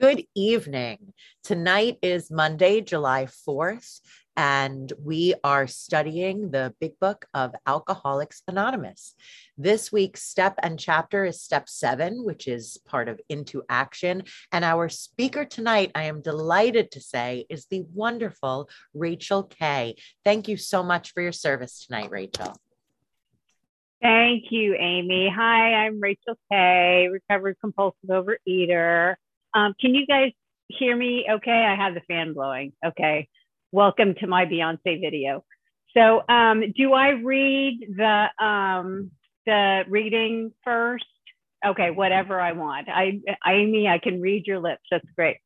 Good evening. Tonight is Monday, July 4th, and we are studying the big book of Alcoholics Anonymous. This week's step and chapter is step seven, which is part of Into Action. And our speaker tonight, I am delighted to say, is the wonderful Rachel Kay. Thank you so much for your service tonight, Rachel. Thank you, Amy. Hi, I'm Rachel Kay, recovered compulsive overeater. Um, can you guys hear me okay? I have the fan blowing. Okay. Welcome to my Beyonce video. So um, do I read the um, the reading first? Okay, whatever I want. I, Amy, I can read your lips. That's great.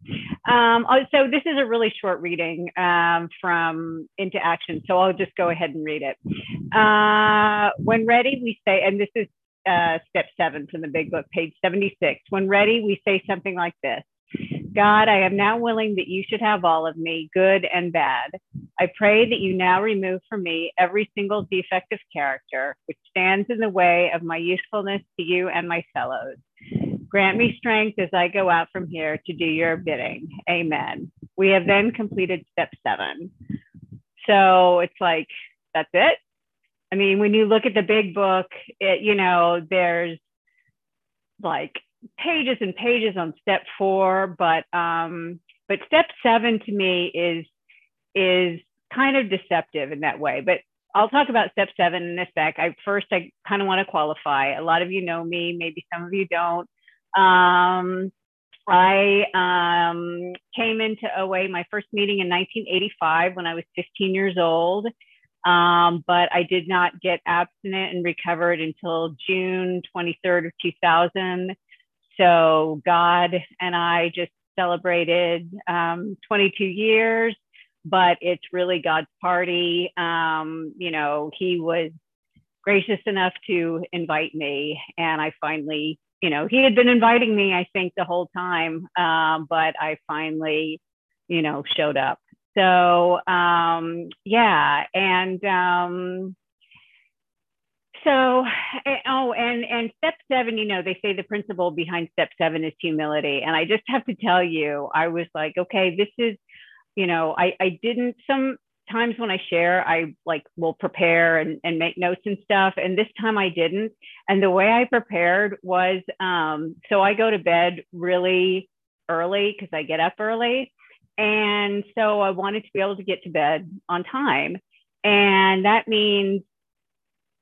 Um, oh, so this is a really short reading um, from Into Action. So I'll just go ahead and read it. Uh, when ready, we say, and this is uh, step seven from the big book, page 76. When ready, we say something like this God, I am now willing that you should have all of me, good and bad. I pray that you now remove from me every single defective character which stands in the way of my usefulness to you and my fellows. Grant me strength as I go out from here to do your bidding. Amen. We have then completed step seven. So it's like, that's it. I mean, when you look at the big book, it, you know, there's like pages and pages on step four, but um, but step seven to me is is kind of deceptive in that way. But I'll talk about step seven in a sec. I first I kind of want to qualify. A lot of you know me, maybe some of you don't. Um, I um, came into OA my first meeting in 1985 when I was 15 years old. Um, but I did not get abstinent and recovered until June 23rd of 2000. So God and I just celebrated um, 22 years, but it's really God's party. Um, you know, He was gracious enough to invite me, and I finally, you know, He had been inviting me, I think, the whole time, um, but I finally, you know, showed up. So um, yeah, and um, so eh, oh and and step seven you know they say the principle behind step seven is humility. And i just have to tell you i was like okay this is you know i i didn't some times when i share i like will prepare and, and make notes and stuff. And this time i didn't. And the way i prepared was um so i go to bed really early because i get up early and so i wanted to be able to get to bed on time and that means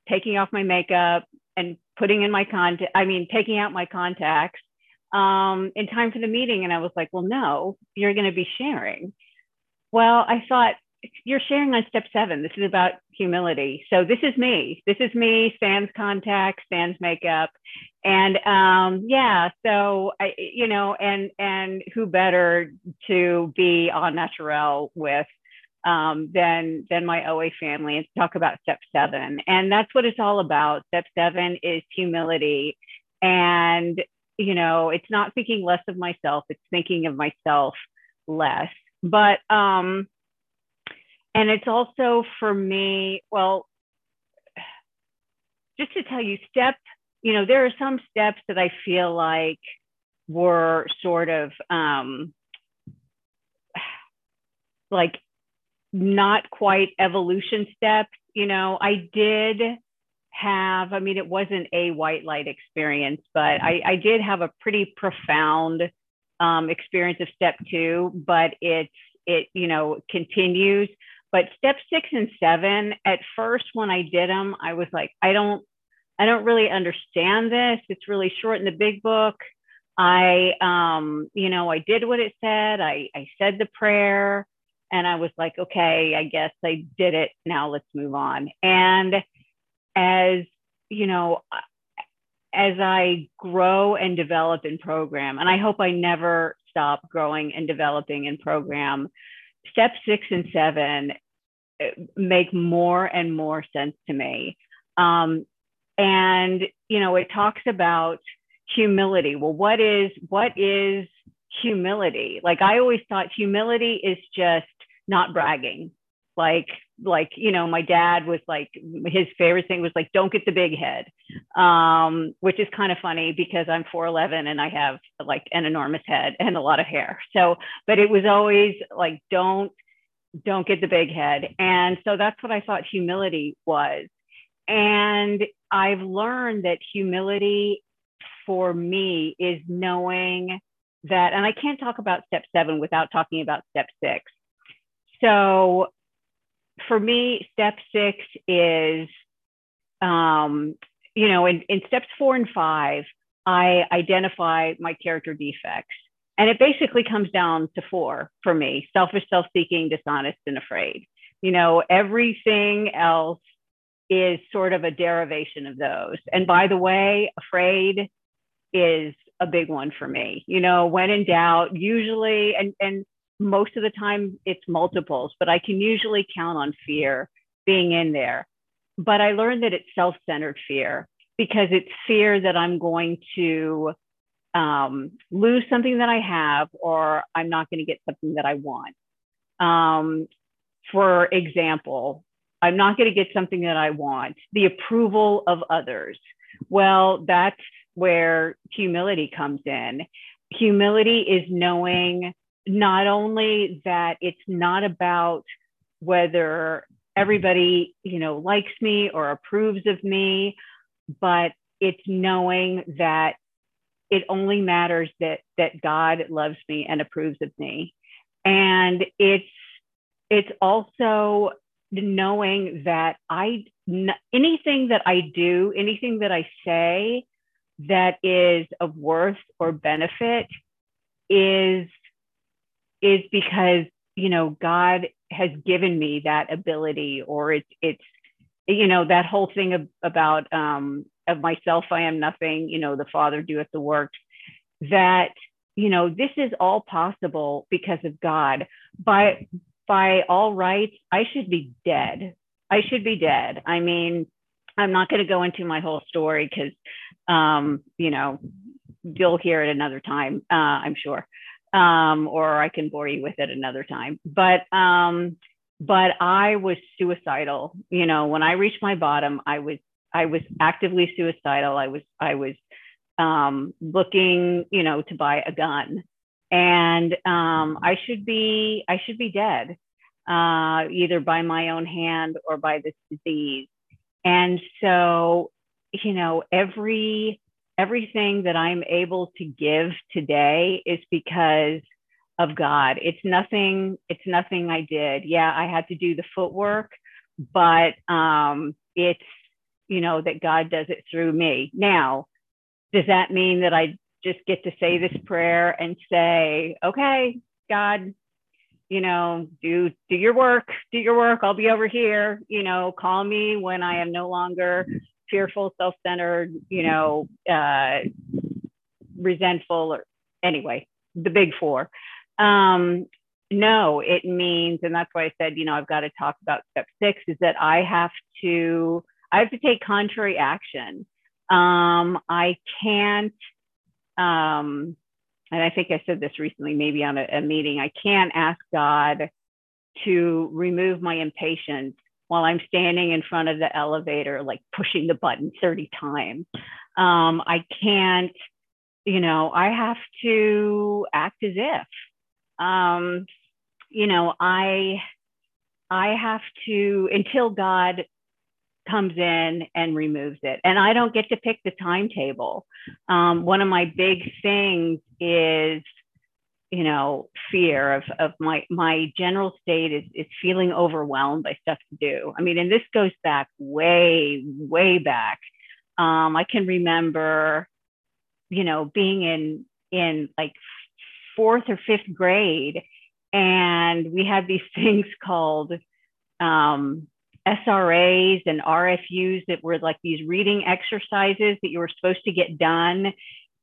taking off my makeup and putting in my contact, I mean, taking out my contacts um, in time for the meeting. And I was like, well, no, you're going to be sharing. Well, I thought, you're sharing on step seven. This is about humility. So this is me. This is me, sans contact, sans makeup. And um, yeah, so I, you know, and and who better to be on natural with um, than than my OA family and talk about step seven. And that's what it's all about. Step seven is humility. And you know, it's not thinking less of myself, it's thinking of myself less. But um, and it's also for me, well, just to tell you, step, you know, there are some steps that I feel like were sort of um like not quite evolution steps. You know, I did have, I mean, it wasn't a white light experience, but I, I did have a pretty profound um, experience of step two, but it's, it, you know, continues. But step six and seven, at first when I did them, I was like, I don't, I don't really understand this. It's really short in the big book. I, um, you know, I did what it said. I, I said the prayer and I was like, okay, I guess I did it. Now let's move on. And as you know, as I grow and develop in program, and I hope I never stop growing and developing in program, step six and seven eh, make more and more sense to me. Um, and you know, it talks about humility. Well, what is what is humility? Like I always thought humility is just not bragging. Like like you know my dad was like his favorite thing was like don't get the big head um, which is kind of funny because i'm 411 and i have like an enormous head and a lot of hair. So but it was always like don't don't get the big head. And so that's what i thought humility was. And i've learned that humility for me is knowing that and i can't talk about step seven without talking about step six. So for me, step six is, um, you know, in, in steps four and five, I identify my character defects. And it basically comes down to four for me selfish, self seeking, dishonest, and afraid. You know, everything else is sort of a derivation of those. And by the way, afraid is a big one for me. You know, when in doubt, usually, and, and most of the time it's multiples, but I can usually count on fear being in there. But I learned that it's self centered fear because it's fear that I'm going to um, lose something that I have or I'm not going to get something that I want. Um, for example, I'm not going to get something that I want, the approval of others. Well, that's where humility comes in. Humility is knowing not only that it's not about whether everybody you know likes me or approves of me but it's knowing that it only matters that that god loves me and approves of me. And it's it's also knowing that i anything that i do anything that i say that is of worth or benefit is is because you know god has given me that ability or it's it's you know that whole thing of, about um of myself i am nothing you know the father doeth the works that you know this is all possible because of god. By by all rights i should be dead. I should be dead. I mean i'm not going to go into my whole story because um you know you'll hear it another time uh, i'm sure um, or I can bore you with it another time. But um, but I was suicidal. You know, when I reached my bottom, I was I was actively suicidal. I was I was um, looking, you know, to buy a gun, and um, I should be I should be dead, uh, either by my own hand or by this disease. And so, you know, every everything that I'm able to give today is because of God. It's nothing, it's nothing I did. Yeah, I had to do the footwork, but um, it's, you know, that God does it through me. Now, does that mean that I just get to say this prayer and say, okay, God, you know, do do your work, do your work. I'll be over here. You know, call me when I am no longer fearful, self-centered, you know, uh, resentful, or anyway, the big four. Um, no, it means, and that's why I said, you know, I've got to talk about step six is that I have to, I have to take contrary action. Um, I can't, um, and I think I said this recently, maybe on a, a meeting, I can't ask God to remove my impatience while I'm standing in front of the elevator, like pushing the button 30 times. Um, I can't, you know, I have to act as if, um, you know, I, I have to, until God comes in and removes it. And I don't get to pick the timetable. Um, one of my big things is you know fear of of my my general state is is feeling overwhelmed by stuff to do. I mean and this goes back way way back. Um i can remember you know being in in like fourth or fifth grade and we had these things called um SRAs and RFUs that were like these reading exercises that you were supposed to get done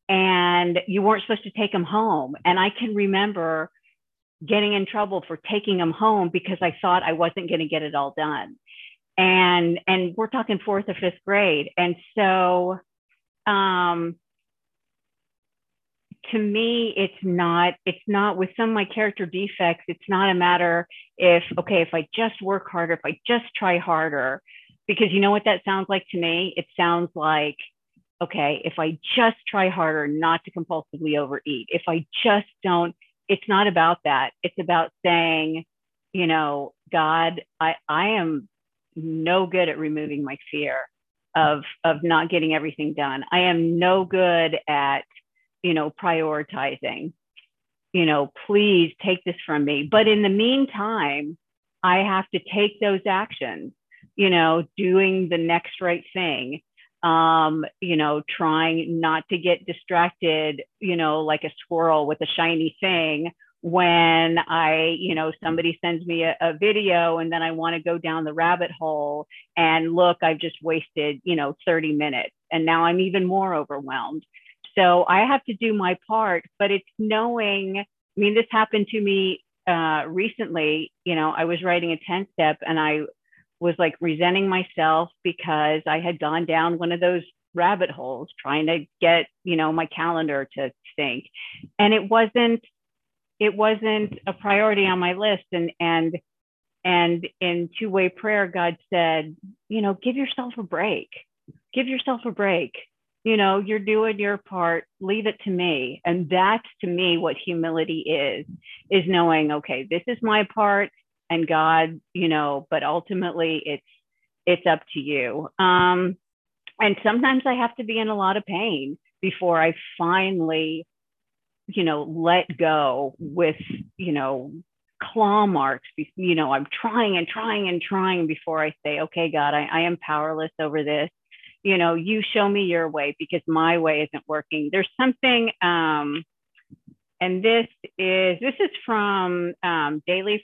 and you weren't supposed to take them home. And I can remember getting in trouble for taking them home because I thought I wasn't going to get it all done. And and we're talking fourth or fifth grade. And so um to me it's not it's not with some of my character defects it's not a matter if okay if i just work harder if i just try harder because you know what that sounds like to me it sounds like okay if i just try harder not to compulsively overeat if i just don't it's not about that. It's about saying you know god i i am no good at removing my fear of of not getting everything done. I am no good at you know, prioritizing, you know, please take this from me. But in the meantime, I have to take those actions, you know, doing the next right thing, um, you know, trying not to get distracted, you know, like a squirrel with a shiny thing when I, you know, somebody sends me a, a video and then I want to go down the rabbit hole and look, I've just wasted, you know, 30 minutes and now I'm even more overwhelmed. So I have to do my part, but it's knowing, I mean, this happened to me uh, recently. You know, I was writing a 10 step and I was like resenting myself because I had gone down one of those rabbit holes trying to get, you know, my calendar to sync. And it wasn't, it wasn't a priority on my list. And, and, and in two way prayer, God said, you know, give yourself a break. Give yourself a break you know you're doing your part leave it to me and that's to me what humility is is knowing okay this is my part and god you know but ultimately it's it's up to you. Um and sometimes i have to be in a lot of pain before i finally you know let go with you know claw marks you know i'm trying and trying and trying before i say okay god i, I am powerless over this. You know you show me your way because my way isn't working. There's something um and this is this is from um, daily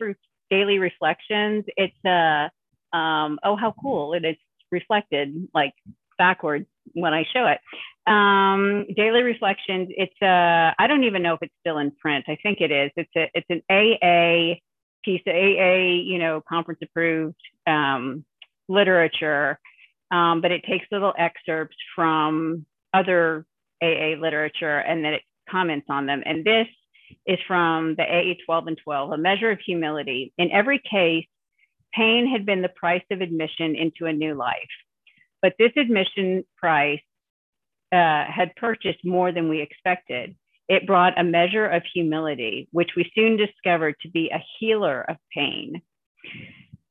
daily reflections it's a uh, um, oh how cool it is reflected like backwards when i show it. Um, daily reflections it's a i don't even know if it's still in print. I think it is. It's a it's an aa piece of aa you know conference approved um, literature. Um, but it takes little excerpts from other AA literature and then it comments on them. And this is from the AA 12 and 12, a measure of humility. In every case, pain had been the price of admission into a new life. But this admission price uh, had purchased more than we expected. It brought a measure of humility, which we soon discovered to be a healer of pain.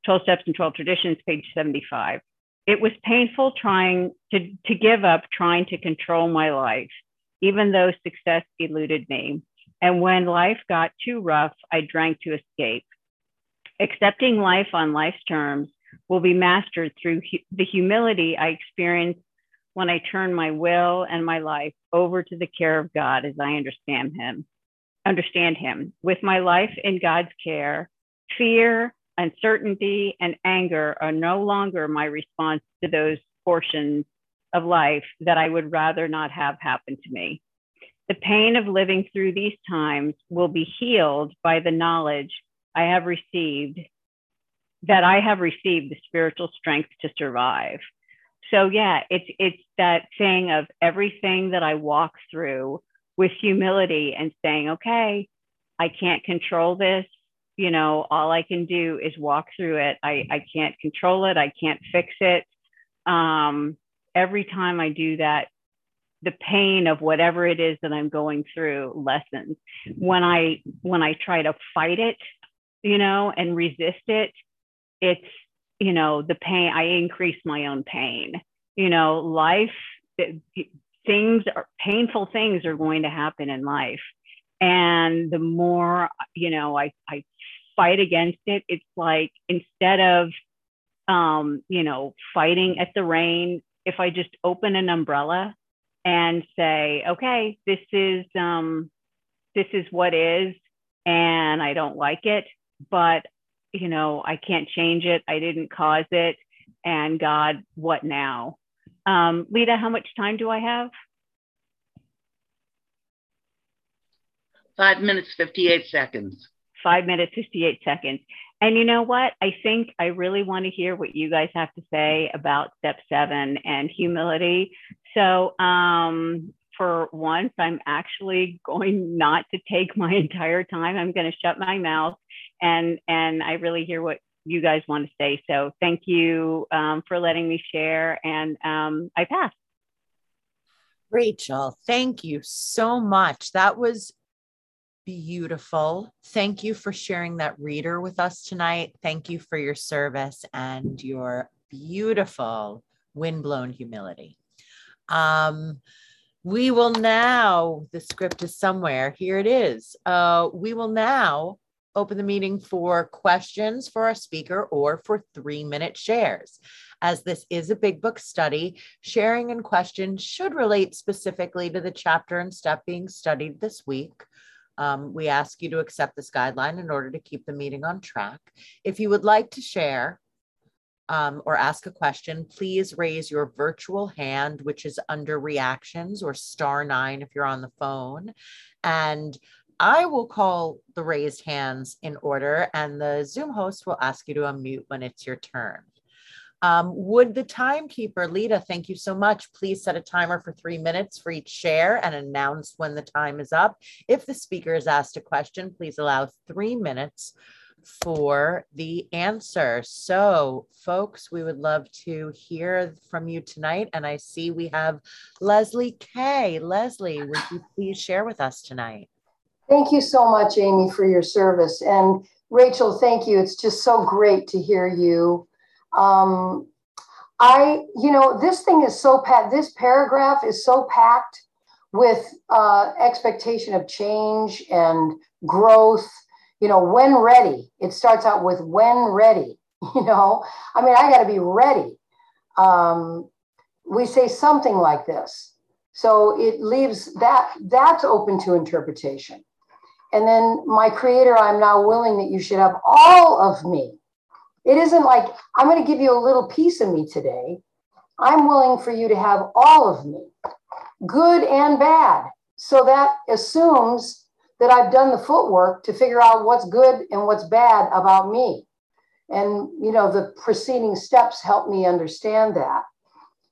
12 Steps and 12 Traditions, page 75 it was painful trying to, to give up trying to control my life, even though success eluded me. And when life got too rough, I drank to escape. Accepting life on life's terms will be mastered through hu- the humility I experience when I turn my will and my life over to the care of God as I understand him. Understand him. With my life in God's care, fear uncertainty, and anger are no longer my response to those portions of life that I would rather not have happen to me. The pain of living through these times will be healed by the knowledge I have received, that I have received the spiritual strength to survive. So yeah, it's it's that thing of everything that I walk through with humility and saying, okay, I can't control this you know, all I can do is walk through it. I, I can't control it. I can't fix it. Um, every time I do that, the pain of whatever it is that I'm going through lessens. When I when I try to fight it, you know, and resist it, it's you know the pain. I increase my own pain. You know, life things are painful things are going to happen in life and the more you know i i fight against it it's like instead of um you know fighting at the rain if i just open an umbrella and say okay this is um this is what is and i don't like it but you know i can't change it i didn't cause it and god what now um, lita how much time do i have Five minutes, 58 seconds. Five minutes, 58 seconds. And you know what? I think I really want to hear what you guys have to say about step seven and humility. So, um, for once, I'm actually going not to take my entire time. I'm going to shut my mouth and and I really hear what you guys want to say. So thank you um, for letting me share, and um, I pass. Rachel, thank you so much. That was beautiful. Thank you for sharing that reader with us tonight. Thank you for your service and your beautiful windblown humility. Um, we will now, the script is somewhere. Here it is. Uh, we will now open the meeting for questions for our speaker or for three minute shares. As this is a big book study, sharing and questions should relate specifically to the chapter and step being studied this week. Um, we ask you to accept this guideline in order to keep the meeting on track. If you would like to share, um, or ask a question, please raise your virtual hand, which is under reactions or star nine if you're on the phone. And I will call the raised hands in order, and the Zoom host will ask you to unmute when it's your turn. Um, would the timekeeper, Lita, thank you so much. Please set a timer for three minutes for each share and announce when the time is up. If the speaker is asked a question, please allow three minutes for the answer. So, folks, we would love to hear from you tonight. And I see we have Leslie Kay. Leslie, would you please share with us tonight? Thank you so much, Amy, for your service. And Rachel, thank you. It's just so great to hear you. Um, I, you know, this thing is so packed, this paragraph is so packed with uh, expectation of change and growth. You know, when ready, it starts out with when ready. You know, I mean, I got to be ready. Um, we say something like this. So it leaves that, that's open to interpretation. And then, my creator, I'm now willing that you should have all of me. It isn't like I'm going to give you a little piece of me today. I'm willing for you to have all of me, good and bad. So that assumes that I've done the footwork to figure out what's good and what's bad about me. And, you know, the preceding steps help me understand that.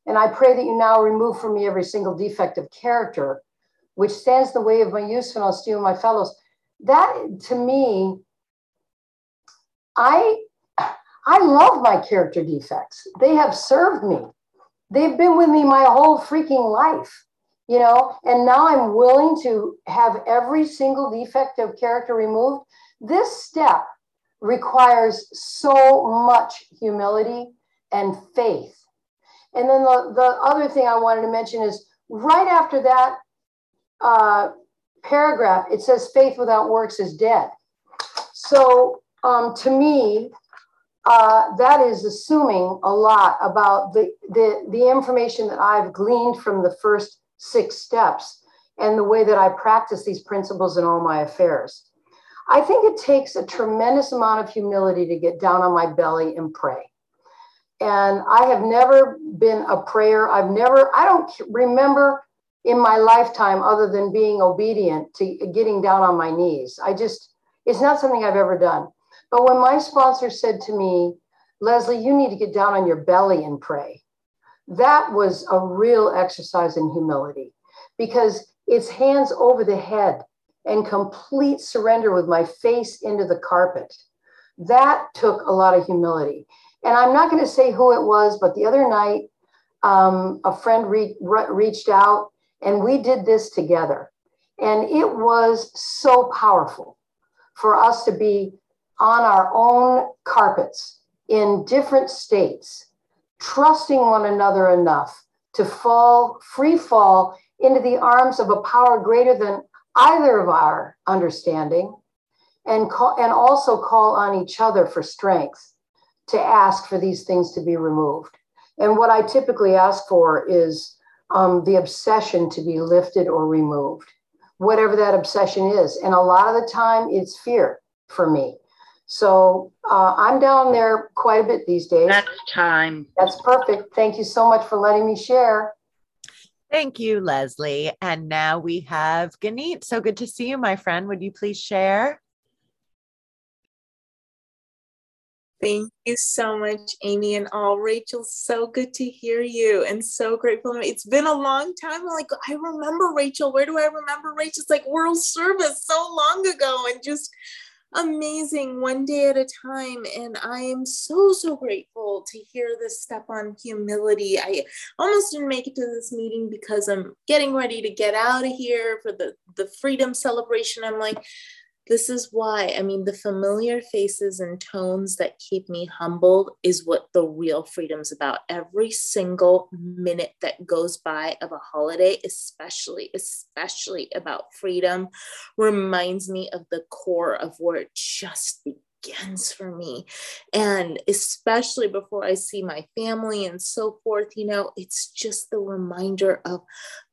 And I pray that you now remove from me every single defect of character, which stands the way of my usefulness to you and my fellows that to me, I I love my character defects. They have served me. They've been with me my whole freaking life, you know, and now I'm willing to have every single defect of character removed. This step requires so much humility and faith. And then the, the other thing I wanted to mention is right after that uh, paragraph, it says faith without works is dead. So um, to me, uh, that is assuming a lot about the, the, the information that I've gleaned from the first six steps and the way that I practice these principles in all my affairs. I think it takes a tremendous amount of humility to get down on my belly and pray. And I have never been a prayer. I've never, I don't remember in my lifetime other than being obedient to getting down on my knees. I just, it's not something I've ever done. But when my sponsor said to me, Leslie, you need to get down on your belly and pray, that was a real exercise in humility because it's hands over the head and complete surrender with my face into the carpet. That took a lot of humility. And I'm not going to say who it was, but the other night, um, a friend re- re- reached out and we did this together. And it was so powerful for us to be on our own carpets in different states, trusting one another enough to fall, free fall into the arms of a power greater than either of our understanding, and, call, and also call on each other for strength to ask for these things to be removed. And what I typically ask for is um, the obsession to be lifted or removed, whatever that obsession is. And a lot of the time, it's fear for me. So uh, I'm down there quite a bit these days. That's time. That's perfect. Thank you so much for letting me share. Thank you, Leslie. And now we have Ganit. So good to see you, my friend. Would you please share? Thank you so much, Amy and all. Rachel, so good to hear you and so grateful. It's been a long time. I'm like, I remember Rachel. Where do I remember Rachel? It's like World Service so long ago and just amazing one day at a time. And I am so, so grateful to hear this step on humility. I almost didn't make it to this meeting because I'm getting ready to get out of here for the, the freedom celebration. I'm like, this is why i mean the familiar faces and tones that keep me humbled is what the real freedom's about. Every single minute that goes by of a holiday especially especially about freedom reminds me of the core of where it just begins for me. And especially before i see my family and so forth you know it's just the reminder of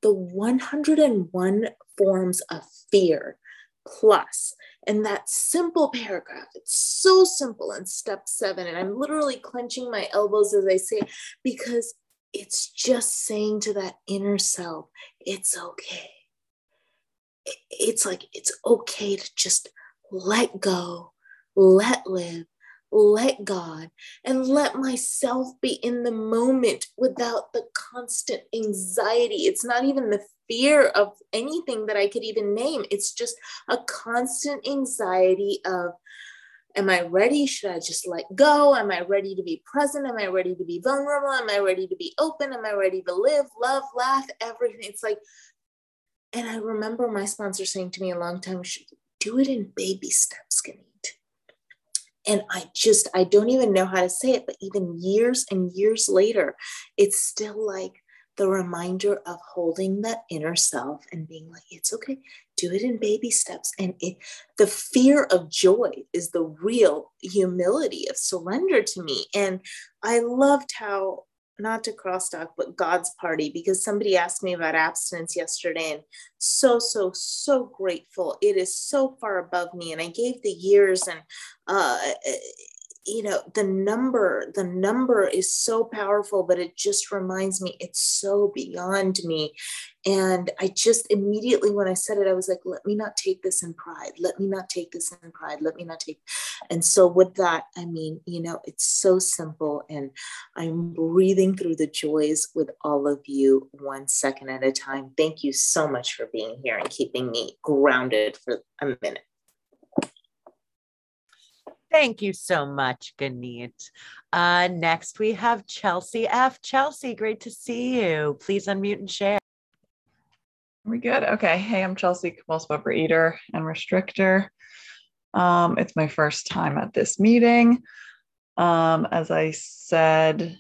the 101 forms of fear plus and that simple paragraph it's so simple in step seven and i'm literally clenching my elbows as i say because it's just saying to that inner self it's okay. It's like it's okay to just let go let live let God and let myself be in the moment without the constant anxiety. It's not even the fear of anything that I could even name. It's just a constant anxiety of, am I ready? Should I just let go? Am I ready to be present? Am I ready to be vulnerable? Am I ready to be open? Am I ready to live, love, laugh, everything? It's like, and I remember my sponsor saying to me a long time, do it in baby steps, Ganit. And I just, I don't even know how to say it, but even years and years later, it's still like, the reminder of holding that inner self and being like, it's okay, do it in baby steps. And it, the fear of joy is the real humility of surrender to me. And I loved how, not to cross talk, but God's party, because somebody asked me about abstinence yesterday and so, so, so grateful. It is so far above me. And I gave the years and, uh, you know the number the number is so powerful but it just reminds me it's so beyond me. And i just immediately when i said it i was like let me not take this in pride. Let me not take this in pride. Let me not take and so with that i mean you know it's so simple and i'm breathing through the joys with all of you one second at a time. Thank you so much for being here and keeping me grounded for a minute Thank you so much, Ganit. Uh, next, we have Chelsea F. Chelsea, great to see you. Please unmute and share. Are we good? Okay. Hey, I'm Chelsea, compulsive overeater and restrictor. Um, it's my first time at this meeting. Um, as I said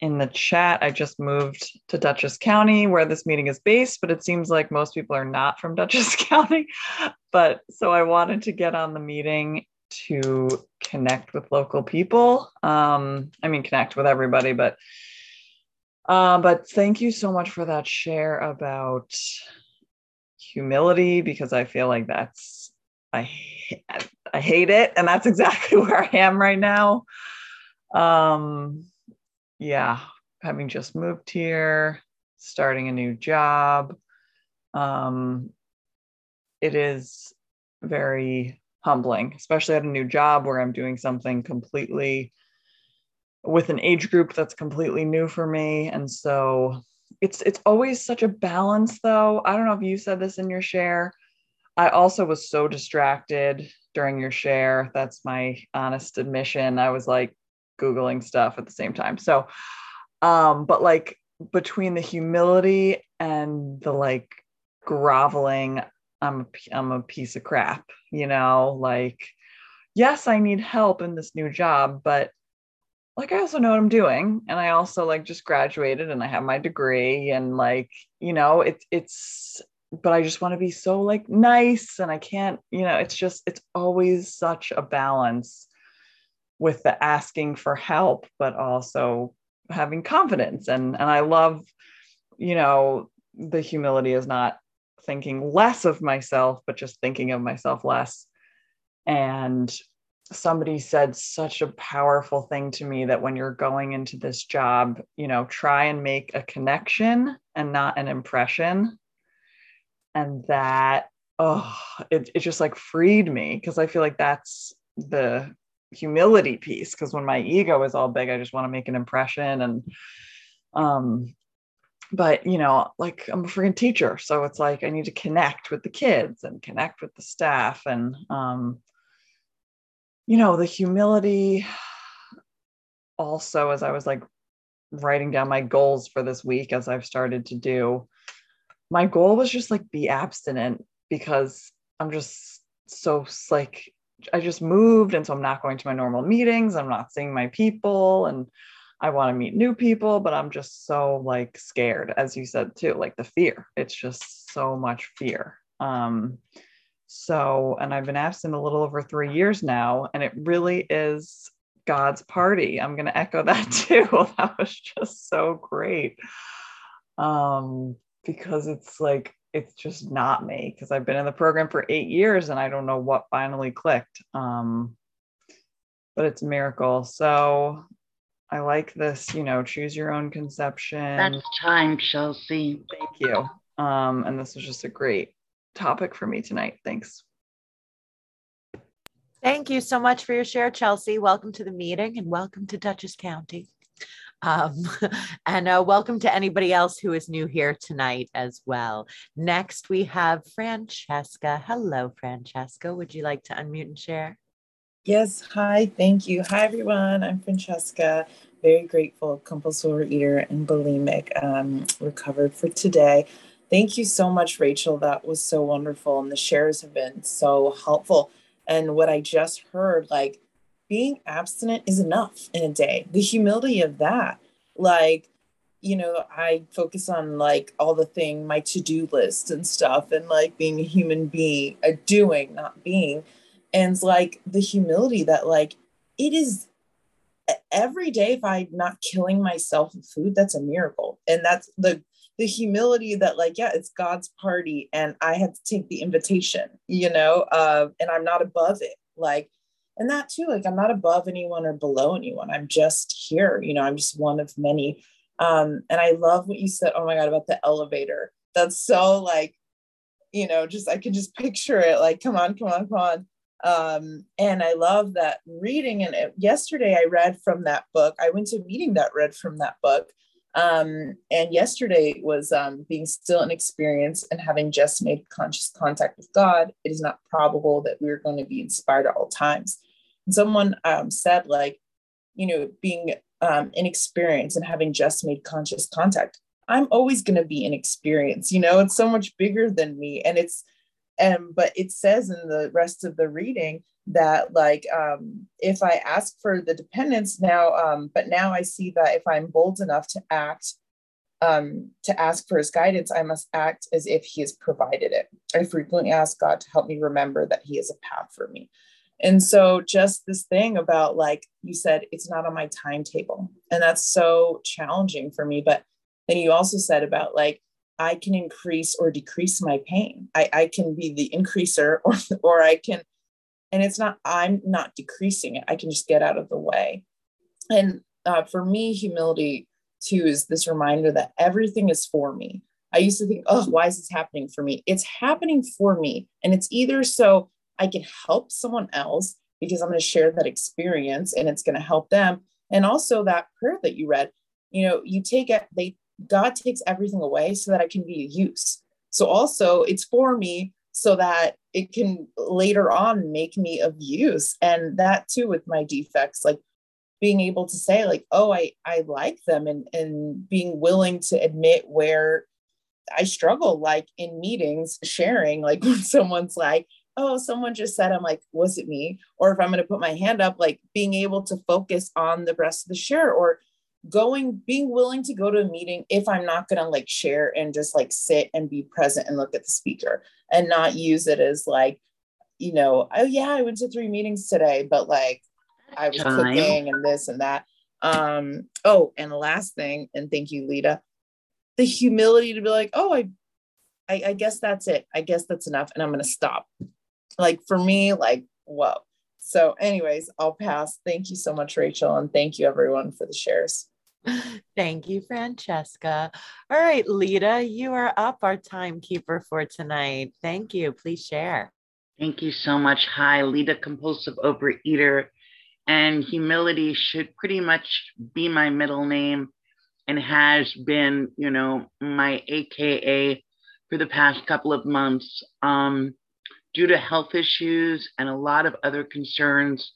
in the chat, I just moved to Dutchess County where this meeting is based, but it seems like most people are not from Dutchess County. But so I wanted to get on the meeting to connect with local people. Um, I mean, connect with everybody, but uh, but thank you so much for that share about humility because I feel like that's I I hate it, and that's exactly where I am right now. Um, yeah, having just moved here, starting a new job. Um, it is very humbling, especially at a new job where I'm doing something completely with an age group that's completely new for me. And so it's it's always such a balance though. I don't know if you said this in your share. I also was so distracted during your share. That's my honest admission. I was like googling stuff at the same time. So um but like between the humility and the like groveling I'm a, I'm a piece of crap, you know, like, yes, I need help in this new job, but like, I also know what I'm doing. And I also like just graduated and I have my degree and like, you know, it's, it's, but I just want to be so like nice and I can't, you know, it's just, it's always such a balance with the asking for help, but also having confidence. And, and I love, you know, the humility is not thinking less of myself, but just thinking of myself less. And somebody said such a powerful thing to me that when you're going into this job, you know, try and make a connection and not an impression. And that, oh, it, it just like freed me because I feel like that's the humility piece because when my ego is all big, I just want to make an impression and um but you know, like I'm a freaking teacher. So it's like I need to connect with the kids and connect with the staff and um you know, the humility also as I was like writing down my goals for this week as I've started to do, my goal was just like be abstinent because I'm just so like I just moved and so I'm not going to my normal meetings. I'm not seeing my people and I want to meet new people, but I'm just so like scared, as you said too, like the fear. It's just so much fear. Um, so, and I've been absent a little over three years now, and it really is God's party. I'm going to echo that too. that was just so great. Um, because it's like, it's just not me because I've been in the program for eight years and I don't know what finally clicked. Um, but it's a miracle. So I like this, you know, choose your own conception. That's time, Chelsea. Thank you. Um, and this was just a great topic for me tonight. Thanks. Thank you so much for your share, Chelsea. Welcome to the meeting and welcome to Dutchess County. Um, and uh, welcome to anybody else who is new here tonight as well. Next, we have Francesca. Hello, Francesca. Would you like to unmute and share? Yes, hi, thank you. Hi, everyone. I'm Francesca. Very grateful, compulsive overeater and bulimic, um, recovered for today. Thank you so much, Rachel. That was so wonderful. And the shares have been so helpful. And what I just heard, like being abstinent is enough in a day. The humility of that, like, you know, I focus on like all the thing, my to do list and stuff, and like being a human being, a doing, not being. And like the humility that, like, it is every day if i'm not killing myself with food that's a miracle. And that's the the humility that like yeah it's god's party and i had to take the invitation you know uh, and i'm not above it. Like and that too like i'm not above anyone or below anyone. I'm just here you know i'm just one of many. Um and i love what you said oh my god about the elevator. That's so like you know just i can just picture it like come on come on come on um and i love that reading and it, yesterday i read from that book i went to a meeting that read from that book um, and yesterday was um, being still an experience and having just made conscious contact with God. It is not probable that we are going to be inspired at all times. And someone um, said, like, you know, being um, in experience and having just made conscious contact, I'm always going to be in experience. You know, it's so much bigger than me, and it's, and but it says in the rest of the reading that like um, if i ask for the dependence now um, but now i see that if i'm bold enough to act um, to ask for his guidance i must act as if he has provided it. I frequently ask god to help me remember that he is a path for me. And so just this thing about like you said it's not on my timetable. And that's so challenging for me. But then you also said about like i can increase or decrease my pain. I, I can be the increaser or, or i can and it's not i'm not decreasing it. I can just get out of the way. And uh, for me humility too is this reminder that everything is for me. I used to think oh why is this happening for me? It's happening for me and it's either so i can help someone else because i'm going to share that experience and it's going to help them. And also that prayer that you read you know you take it they god takes everything away so that i can be a use. So also it's for me so that it can later on make me of use. And that too with my defects like being able to say like oh i i like them and and being willing to admit where i struggle like in meetings sharing like when someone's like oh someone just said i'm like was it me? Or if i'm going to put my hand up like being able to focus on the rest of the share or going being willing to go to a meeting if i'm not going to like share and just like sit and be present and look at the speaker and not use it as like you know oh yeah i went to three meetings today but like i was Time. cooking and this and that. Um oh and the last thing and thank you lita the humility to be like oh i i, I guess that's it. I guess that's enough and i'm going to stop. Like for me like whoa. So anyways i'll pass. Thank you so much rachel and thank you everyone for the shares Thank you, Francesca. All right, Lita, you are up, our timekeeper for tonight. Thank you. Please share. Thank you so much. Hi, Lita, compulsive overeater And humility should pretty much be my middle name and has been, you know, my AKA for the past couple of months. Um, due to health issues and a lot of other concerns.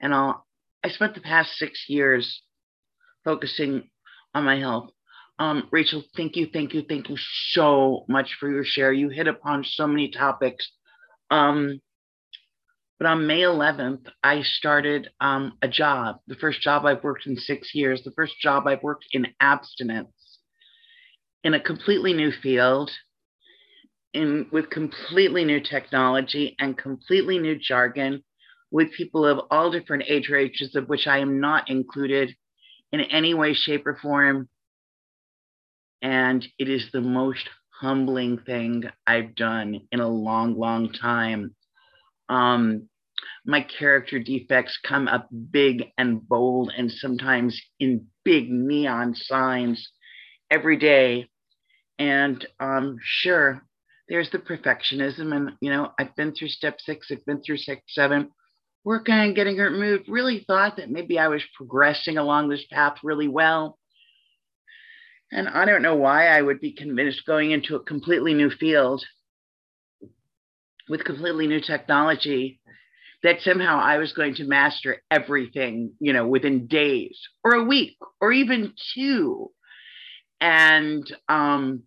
And I'll, I spent the past six years focusing on my health. Um, Rachel, thank you, thank you, thank you so much for your share. You hit upon so many topics. Um, but on May 11th, I started um, a job, the first job I've worked in six years, the first job I've worked in abstinence in a completely new field in with completely new technology and completely new jargon with people of all different age ranges of which I am not included in any way, shape, or form. And it is the most humbling thing I've done in a long, long time. Um, my character defects come up big and bold and sometimes in big neon signs every day. And um, sure, there's the perfectionism. And, you know, I've been through step six, I've been through step seven, working on getting her moved. Really thought that maybe I was progressing along this path really well. And I don't know why I would be convinced going into a completely new field with completely new technology that somehow I was going to master everything, you know, within days or a week or even two. And um,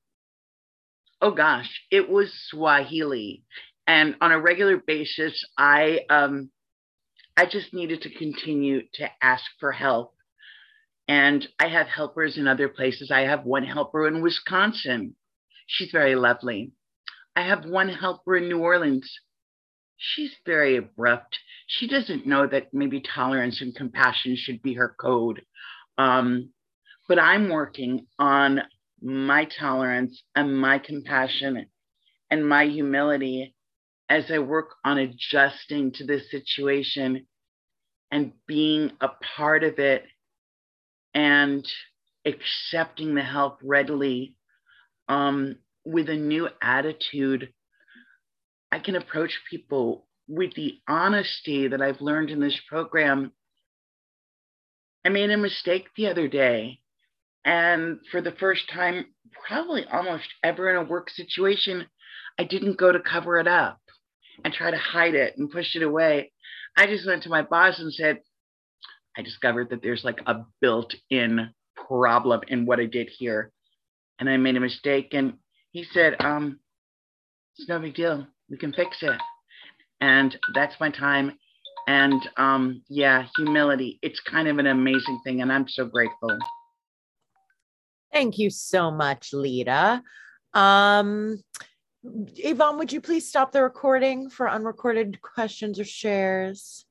oh gosh, it was Swahili. And on a regular basis, I um, I just needed to continue to ask for help. And I have helpers in other places. I have one helper in Wisconsin. She's very lovely. I have one helper in New Orleans. She's very abrupt. She doesn't know that maybe tolerance and compassion should be her code. Um, but I'm working on my tolerance and my compassion and my humility as I work on adjusting to this situation and being a part of it and accepting the help readily um, with a new attitude. I can approach people with the honesty that I've learned in this program. I made a mistake the other day and for the first time, probably almost ever in a work situation, I didn't go to cover it up and try to hide it and push it away. I just went to my boss and said, I discovered that there's like a built in problem in what I did here. And I made a mistake. And he said, um, it's no big deal. We can fix it. And that's my time. And um, yeah, humility. It's kind of an amazing thing. And I'm so grateful. Thank you so much, Lita. Um, Yvonne, would you please stop the recording for unrecorded questions or shares?